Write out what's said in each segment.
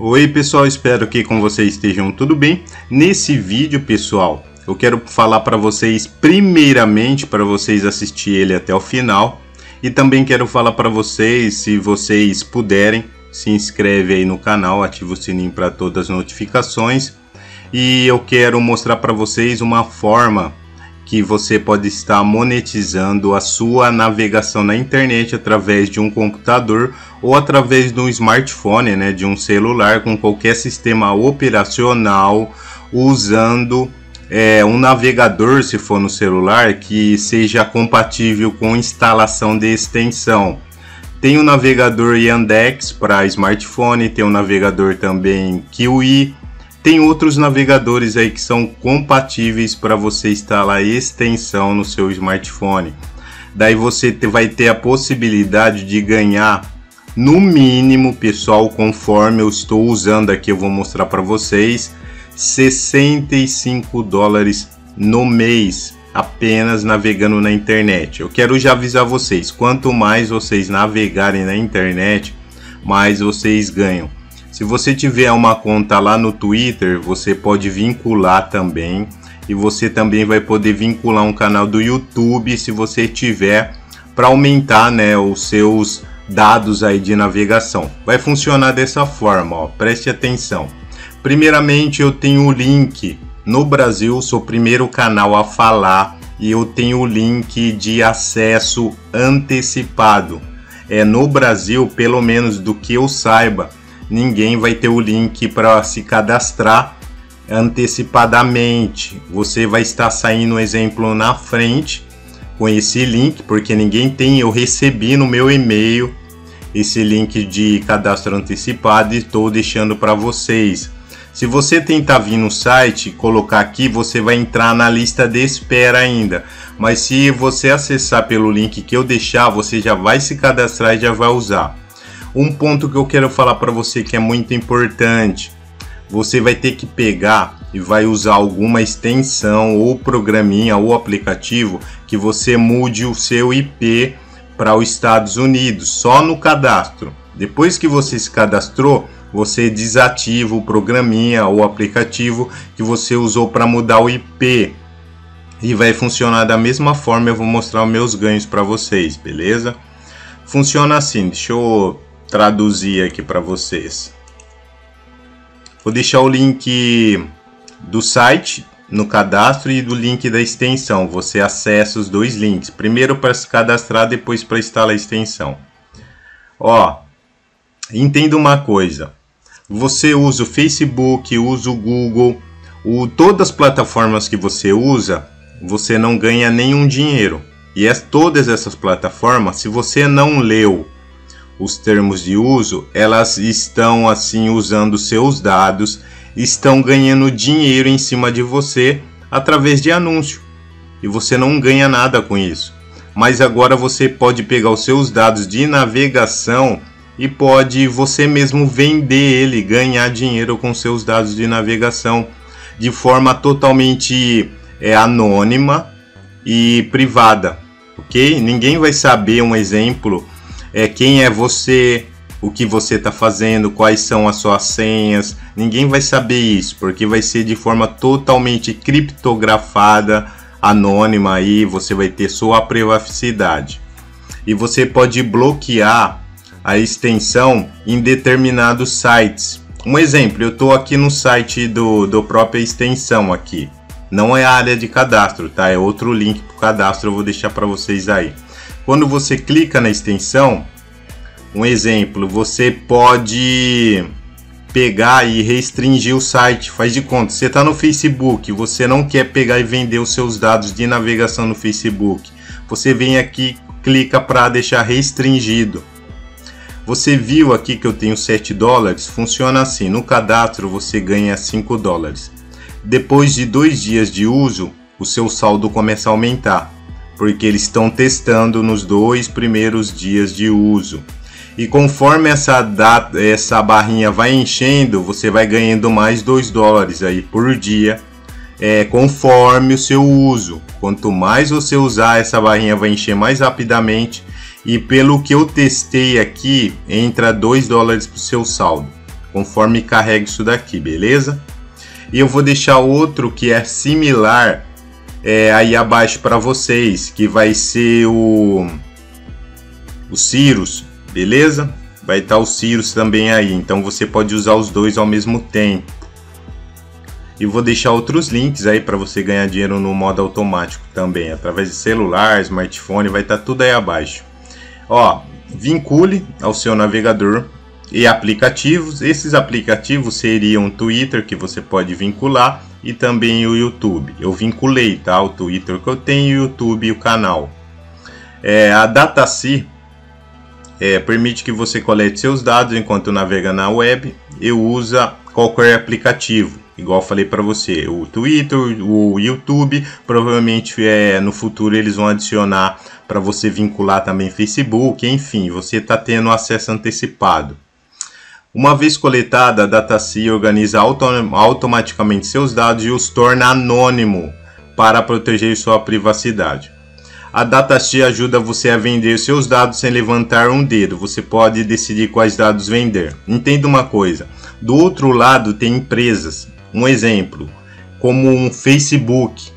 Oi pessoal, espero que com vocês estejam tudo bem. Nesse vídeo, pessoal, eu quero falar para vocês primeiramente para vocês assistir ele até o final e também quero falar para vocês, se vocês puderem, se inscreve aí no canal, ativa o sininho para todas as notificações e eu quero mostrar para vocês uma forma que você pode estar monetizando a sua navegação na internet através de um computador ou através de um smartphone, né, de um celular com qualquer sistema operacional usando é, um navegador, se for no celular, que seja compatível com instalação de extensão. Tem o navegador Yandex para smartphone, tem o navegador também Kiwi, tem outros navegadores aí que são compatíveis para você instalar extensão no seu smartphone. Daí você vai ter a possibilidade de ganhar no mínimo, pessoal, conforme eu estou usando aqui, eu vou mostrar para vocês, 65 dólares no mês apenas navegando na internet. Eu quero já avisar vocês, quanto mais vocês navegarem na internet, mais vocês ganham. Se você tiver uma conta lá no Twitter, você pode vincular também. E você também vai poder vincular um canal do YouTube se você tiver para aumentar né, os seus dados aí de navegação. Vai funcionar dessa forma, ó, preste atenção. Primeiramente eu tenho o link. No Brasil, sou o primeiro canal a falar e eu tenho o link de acesso antecipado. É no Brasil, pelo menos do que eu saiba, ninguém vai ter o link para se cadastrar antecipadamente. Você vai estar saindo um exemplo na frente com esse link, porque ninguém tem. Eu recebi no meu e-mail esse link de cadastro antecipado e estou deixando para vocês. Se você tentar vir no site, colocar aqui, você vai entrar na lista de espera ainda. Mas se você acessar pelo link que eu deixar, você já vai se cadastrar e já vai usar. Um ponto que eu quero falar para você que é muito importante. Você vai ter que pegar e vai usar alguma extensão ou programinha ou aplicativo que você mude o seu IP para os Estados Unidos, só no cadastro. Depois que você se cadastrou, você desativa o programinha ou aplicativo que você usou para mudar o IP e vai funcionar da mesma forma. Eu vou mostrar os meus ganhos para vocês, beleza? Funciona assim. Deixa eu traduzir aqui para vocês. Vou deixar o link do site no cadastro e do link da extensão. Você acessa os dois links. Primeiro para se cadastrar, depois para instalar a extensão. Ó, entenda uma coisa. Você usa o Facebook, usa o Google, o, todas as plataformas que você usa, você não ganha nenhum dinheiro. E é, todas essas plataformas, se você não leu os termos de uso, elas estão assim usando seus dados, estão ganhando dinheiro em cima de você através de anúncio. E você não ganha nada com isso. Mas agora você pode pegar os seus dados de navegação e pode você mesmo vender ele, ganhar dinheiro com seus dados de navegação de forma totalmente é, anônima e privada, ok? Ninguém vai saber um exemplo é, quem é você, o que você está fazendo, quais são as suas senhas. Ninguém vai saber isso, porque vai ser de forma totalmente criptografada, anônima aí, você vai ter sua privacidade. E você pode bloquear a extensão em determinados sites. Um exemplo, eu estou aqui no site do, do própria extensão aqui. Não é a área de cadastro, tá? É outro link para o cadastro, eu vou deixar para vocês aí. Quando você clica na extensão, um exemplo, você pode pegar e restringir o site. Faz de conta, você está no Facebook, você não quer pegar e vender os seus dados de navegação no Facebook. Você vem aqui, clica para deixar restringido. Você viu aqui que eu tenho 7 dólares? Funciona assim: no cadastro você ganha 5 dólares. Depois de dois dias de uso, o seu saldo começa a aumentar porque eles estão testando nos dois primeiros dias de uso. E conforme essa data, essa barrinha vai enchendo, você vai ganhando mais 2 dólares aí por dia, é, conforme o seu uso. Quanto mais você usar, essa barrinha vai encher mais rapidamente. E pelo que eu testei aqui, entra 2 dólares para o seu saldo. conforme carrega isso daqui, beleza? E eu vou deixar outro que é similar é, aí abaixo para vocês, que vai ser o o Cirus, beleza? Vai estar tá o Cirus também aí, então você pode usar os dois ao mesmo tempo. E vou deixar outros links aí para você ganhar dinheiro no modo automático também, através de celular, smartphone, vai estar tá tudo aí abaixo. Ó, vincule ao seu navegador e aplicativos. Esses aplicativos seriam o Twitter que você pode vincular e também o YouTube. Eu vinculei, tá? O Twitter que eu tenho, o YouTube e o canal. É, a Datacy é, permite que você colete seus dados enquanto navega na web e usa qualquer aplicativo. Igual falei para você, o Twitter, o YouTube, provavelmente é, no futuro eles vão adicionar para você vincular também Facebook, enfim, você está tendo acesso antecipado. Uma vez coletada, a DataSea organiza auto automaticamente seus dados e os torna anônimo para proteger sua privacidade. A DataSea ajuda você a vender seus dados sem levantar um dedo. Você pode decidir quais dados vender. Entenda uma coisa: do outro lado tem empresas. Um exemplo, como um Facebook,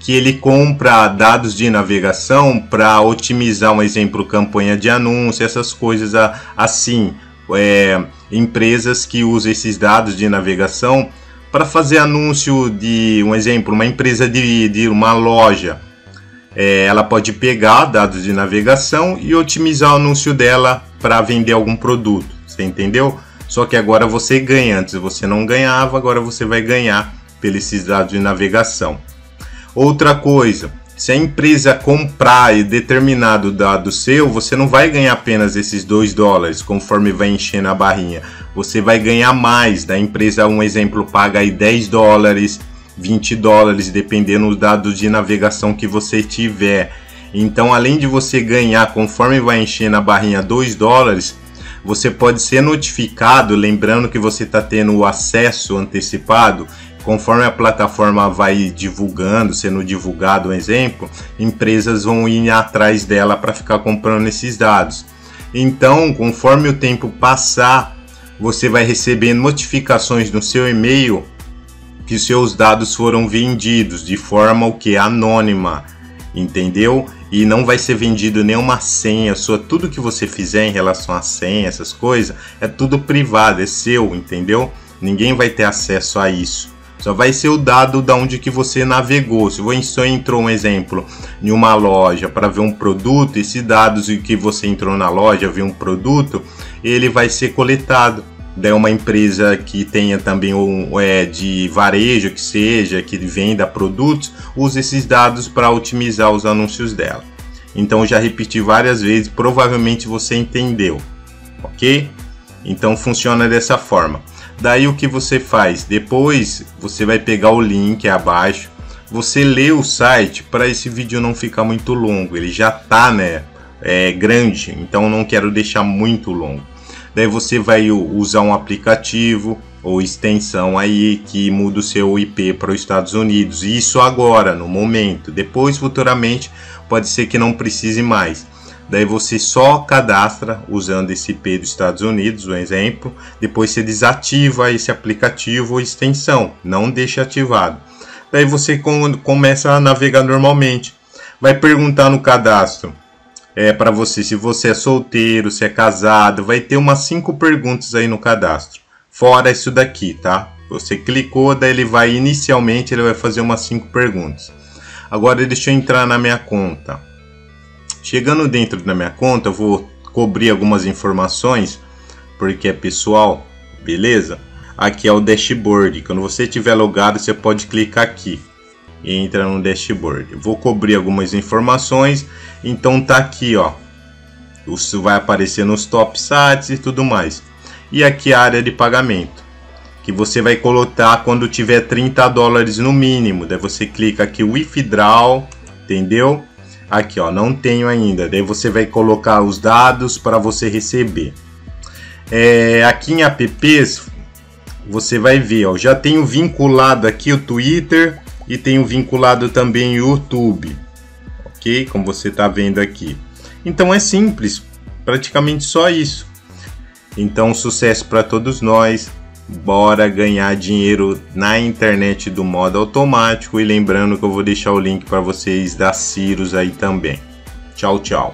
que ele compra dados de navegação para otimizar, um exemplo, campanha de anúncio, essas coisas assim é, empresas que usam esses dados de navegação para fazer anúncio de um exemplo, uma empresa de, de uma loja. É, ela pode pegar dados de navegação e otimizar o anúncio dela para vender algum produto. Você entendeu? Só que agora você ganha. Antes você não ganhava, agora você vai ganhar pelos dados de navegação. Outra coisa, se a empresa comprar determinado dado seu, você não vai ganhar apenas esses 2 dólares conforme vai enchendo a barrinha. Você vai ganhar mais. Da empresa, um exemplo, paga aí 10 dólares, 20 dólares, dependendo dos dados de navegação que você tiver. Então, além de você ganhar conforme vai enchendo a barrinha 2 dólares, você pode ser notificado, lembrando que você está tendo o acesso antecipado conforme a plataforma vai divulgando, sendo divulgado um exemplo, empresas vão ir atrás dela para ficar comprando esses dados. Então, conforme o tempo passar, você vai receber notificações no seu e-mail que seus dados foram vendidos de forma o que anônima, entendeu? E não vai ser vendido nenhuma senha sua, tudo que você fizer em relação à senha, essas coisas, é tudo privado, é seu, entendeu? Ninguém vai ter acesso a isso. Só vai ser o dado da onde que você navegou. Se você entrou um exemplo em uma loja para ver um produto, esses dados que você entrou na loja, viu um produto, ele vai ser coletado. Daí uma empresa que tenha também um é, de varejo que seja, que venda produtos, usa esses dados para otimizar os anúncios dela. Então já repeti várias vezes, provavelmente você entendeu, ok? Então funciona dessa forma. Daí o que você faz? Depois você vai pegar o link abaixo, você lê o site para esse vídeo não ficar muito longo. Ele já tá, né, é, grande, então não quero deixar muito longo. Daí você vai usar um aplicativo ou extensão aí que muda o seu IP para os Estados Unidos. Isso agora, no momento. Depois, futuramente, pode ser que não precise mais. Daí você só cadastra usando esse IP dos Estados Unidos, um exemplo. Depois você desativa esse aplicativo ou extensão, não deixa ativado. Daí você começa a navegar normalmente. Vai perguntar no cadastro é para você se você é solteiro, se é casado, vai ter umas cinco perguntas aí no cadastro. Fora isso daqui, tá? Você clicou, daí ele vai inicialmente ele vai fazer umas cinco perguntas. Agora deixa eu entrar na minha conta. Chegando dentro da minha conta, eu vou cobrir algumas informações, porque é pessoal, beleza? Aqui é o dashboard. Quando você estiver logado, você pode clicar aqui e entra no dashboard. vou cobrir algumas informações, então tá aqui, ó. Isso vai aparecer nos top sites e tudo mais. E aqui a área de pagamento, que você vai colocar quando tiver 30 dólares no mínimo. Daí você clica aqui withdraw, entendeu? Aqui, ó, não tenho ainda. Daí você vai colocar os dados para você receber. É, aqui em apps, você vai ver, ó, já tenho vinculado aqui o Twitter e tenho vinculado também o YouTube, ok? Como você está vendo aqui. Então é simples, praticamente só isso. Então, sucesso para todos nós. Bora ganhar dinheiro na internet do modo automático e lembrando que eu vou deixar o link para vocês da Cirus aí também. Tchau, tchau.